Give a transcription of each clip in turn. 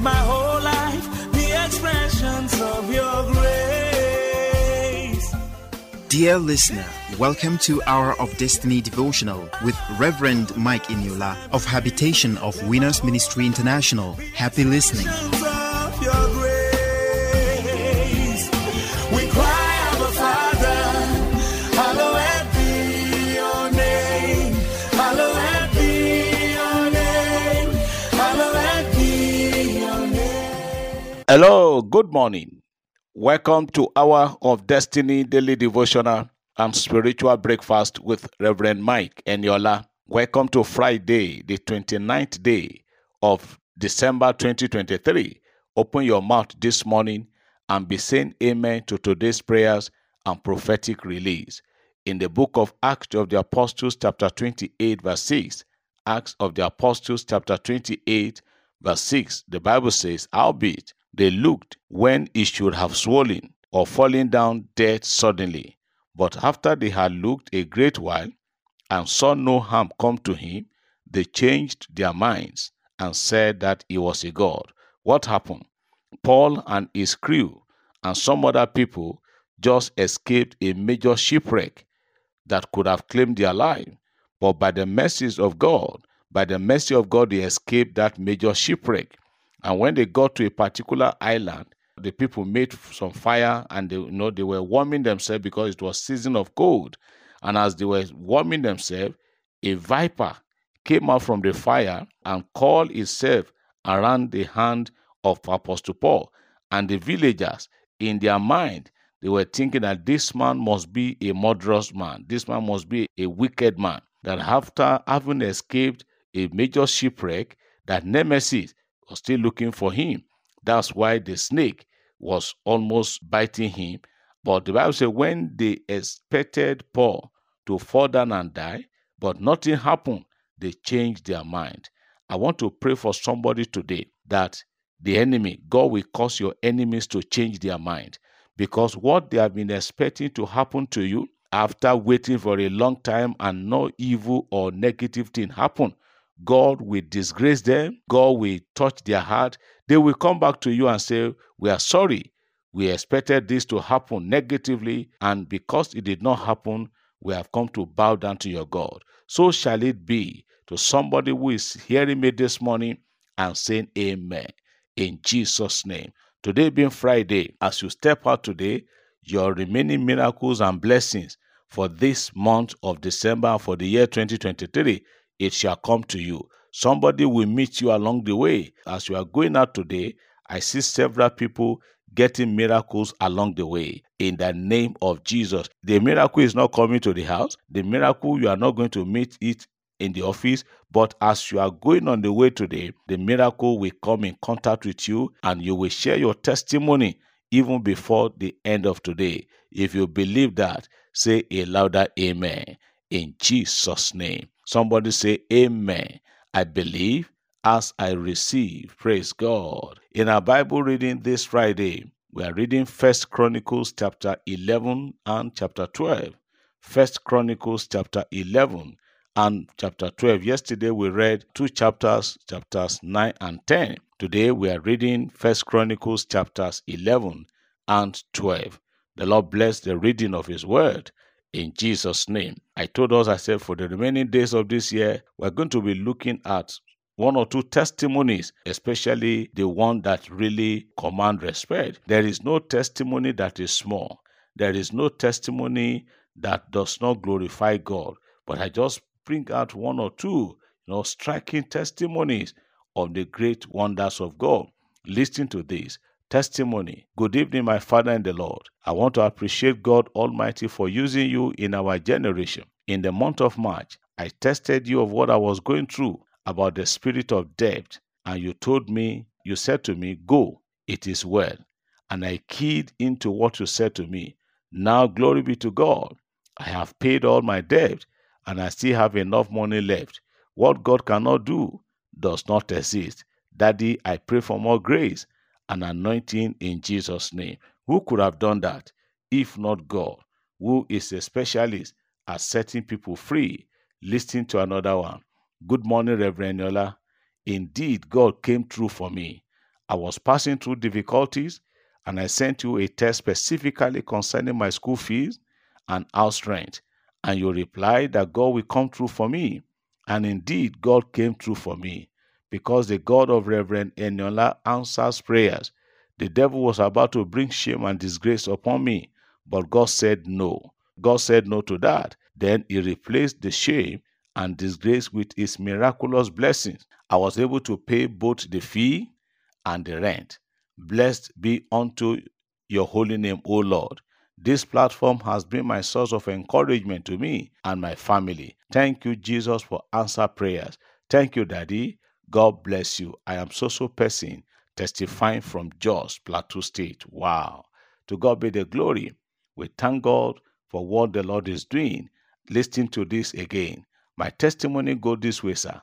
My whole life expressions of your grace. Dear listener, welcome to Hour of Destiny devotional with Reverend Mike Eniola of Habitation of Winners Ministry International. Happy listening. Hello, good morning. Welcome to Hour of Destiny Daily Devotional and Spiritual Breakfast with Reverend Mike Eniola. Welcome to Friday, the 29th day of December 2023. Open your mouth this morning and be saying amen to today's prayers and prophetic release. In the book of Acts of the Apostles, chapter 28, verse 6, Acts of the Apostles, chapter 28, verse 6, the Bible says, Howbeit they looked when he should have swollen or fallen down dead suddenly. But after they had looked a great while and saw no harm come to him, they changed their minds and said that he was a god. What happened? Paul and his crew and some other people just escaped a major shipwreck that could have claimed their life. But by the mercies of God, by the mercy of God, they escaped that major shipwreck. And when they got to a particular island, the people made some fire and they you know they were warming themselves because it was season of cold. And as they were warming themselves, a viper came out from the fire and called itself around the hand of Apostle Paul. And the villagers, in their mind, they were thinking that this man must be a murderous man. This man must be a wicked man. That after having escaped a major shipwreck, that Nemesis was still looking for him. That's why the snake was almost biting him. But the Bible says when they expected Paul to fall down and die, but nothing happened, they changed their mind. I want to pray for somebody today that the enemy, God will cause your enemies to change their mind because what they have been expecting to happen to you after waiting for a long time and no evil or negative thing happen God will disgrace them. God will touch their heart. They will come back to you and say, We are sorry. We expected this to happen negatively, and because it did not happen, we have come to bow down to your God. So shall it be to somebody who is hearing me this morning and saying, Amen. In Jesus' name. Today being Friday, as you step out today, your remaining miracles and blessings for this month of December for the year 2023 it shall come to you. Somebody will meet you along the way. As you are going out today, I see several people getting miracles along the way in the name of Jesus. The miracle is not coming to the house. The miracle, you are not going to meet it in the office, but as you are going on the way today, the miracle will come in contact with you and you will share your testimony even before the end of today. If you believe that, say a louder amen in Jesus' name. Somebody say, Amen. I believe as I receive. Praise God. In our Bible reading this Friday, we are reading First Chronicles chapter 11 and chapter 12. First Chronicles chapter 11 and chapter 12. Yesterday we read two chapters, chapters 9 and 10. Today we are reading First Chronicles chapters 11 and 12. The Lord bless the reading of his word in Jesus' name. I told us, I said, for the remaining days of this year, we're going to be looking at one or two testimonies, especially the one that really command respect. There is no testimony that is small. There is no testimony that does not glorify God. But I just bring out one or two, you know, striking testimonies of the great wonders of God. Listen to this testimony. Good evening, my Father in the Lord. I want to appreciate God Almighty for using you in our generation. In the month of March, I tested you of what I was going through about the spirit of debt, and you told me, you said to me, Go, it is well. And I keyed into what you said to me. Now, glory be to God. I have paid all my debt, and I still have enough money left. What God cannot do does not exist. Daddy, I pray for more grace and anointing in Jesus' name. Who could have done that if not God, who is a specialist at setting people free? Listen to another one. Good morning, Reverend Yola. Indeed, God came through for me. I was passing through difficulties and I sent you a text specifically concerning my school fees and house rent. And you replied that God will come through for me. And indeed, God came through for me because the God of Reverend Eniola answers prayers. The devil was about to bring shame and disgrace upon me, but God said no. God said no to that. Then he replaced the shame and disgrace with his miraculous blessings. I was able to pay both the fee and the rent. Blessed be unto your holy name, O Lord. This platform has been my source of encouragement to me and my family. Thank you, Jesus, for answer prayers. Thank you, Daddy. God bless you. I am so so person testifying from Jos, Plateau State. Wow. To God be the glory. We thank God for what the Lord is doing. Listen to this again. My testimony go this way, sir.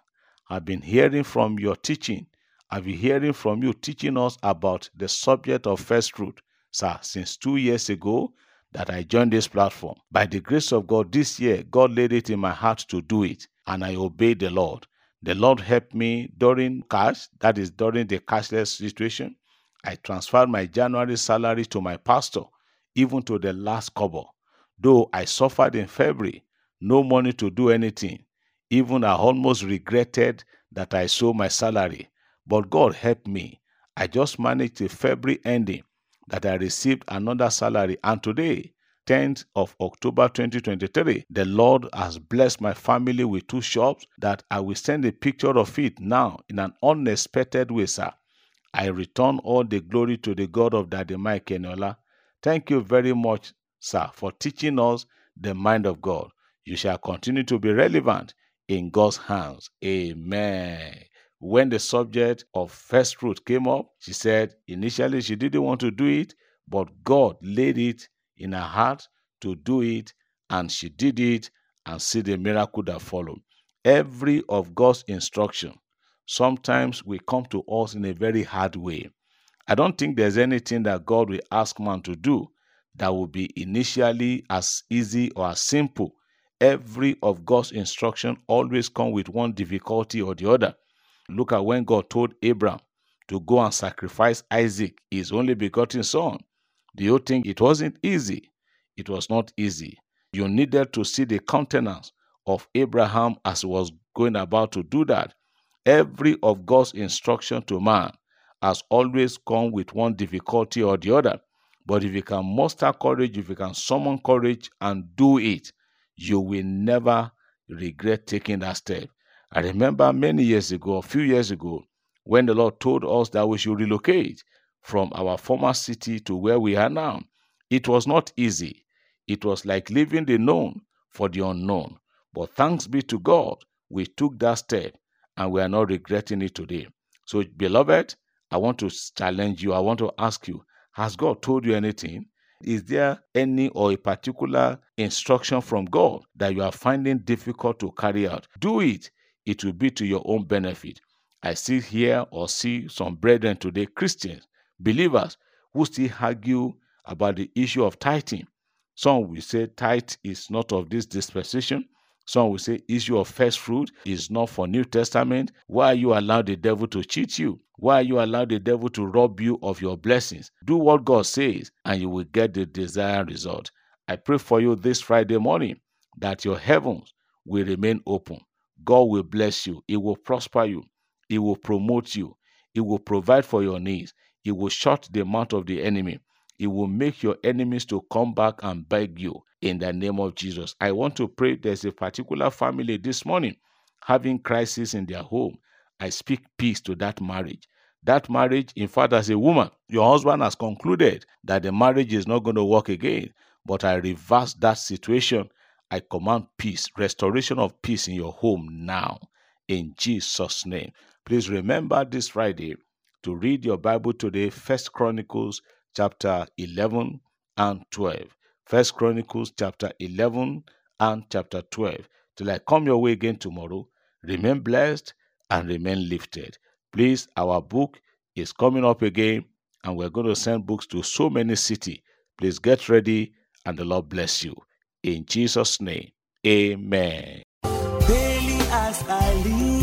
I've been hearing from your teaching. I've been hearing from you teaching us about the subject of first fruit, sir, since two years ago that I joined this platform. By the grace of God, this year, God laid it in my heart to do it, and I obeyed the Lord. The Lord helped me during cash, that is during the cashless situation. I transferred my January salary to my pastor, even to the last cover. Though I suffered in February, no money to do anything. Even I almost regretted that I sold my salary. But God helped me. I just managed the February ending that I received another salary. And today, 10th of October 2023, the Lord has blessed my family with two shops that I will send a picture of it now in an unexpected way, sir. I return all the glory to the God of Daddy Mike Eniola. Thank you very much, sir, for teaching us the mind of God. You shall continue to be relevant in God's hands. Amen. When the subject of first fruit came up, she said initially she didn't want to do it, but God laid it in her heart to do it, and she did it and see the miracle that followed. Every of God's instruction sometimes will come to us in a very hard way. I don't think there's anything that God will ask man to do that will be initially as easy or as simple. Every of God's instruction always come with one difficulty or the other. Look at when God told Abraham to go and sacrifice Isaac, his only begotten son. Do you think it wasn't easy? It was not easy. You needed to see the countenance of Abraham as he was going about to do that. Every of God's instruction to man has always come with one difficulty or the other. But if you can muster courage, if you can summon courage and do it, you will never regret taking that step. I remember many years ago, a few years ago, when the Lord told us that we should relocate from our former city to where we are now. It was not easy. It was like leaving the known for the unknown. But thanks be to God, we took that step and we are not regretting it today. So, beloved, I want to challenge you. I want to ask you Has God told you anything? Is there any or a particular instruction from God that you are finding difficult to carry out? Do it. It will be to your own benefit. I see here or see some brethren today, Christians, believers, who still argue about the issue of tithing. Some will say tithe is not of this dispensation. Some will say issue of first fruit is not for New Testament. Why you allow the devil to cheat you? Why you allow the devil to rob you of your blessings? Do what God says and you will get the desired result. I pray for you this Friday morning that your heavens will remain open. God will bless you. He will prosper you. He will promote you. He will provide for your needs. He will shut the mouth of the enemy. He will make your enemies to come back and beg you in the name of Jesus. I want to pray there's a particular family this morning having crisis in their home. I speak peace to that marriage. That marriage, in fact, as a woman, your husband has concluded that the marriage is not going to work again. But I reverse that situation. I command peace, restoration of peace in your home now. In Jesus' name. Please remember this Friday to read your Bible today, First Chronicles chapter 11 and 12. First Chronicles chapter 11 and chapter 12. Till I come your way again tomorrow, remain blessed and remain lifted. Please, our book is coming up again, and we're going to send books to so many cities. Please get ready, and the Lord bless you. In Jesus' name, amen. Daily as I live,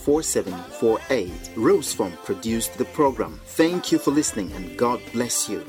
4748. Rose Form produced the program. Thank you for listening and God bless you.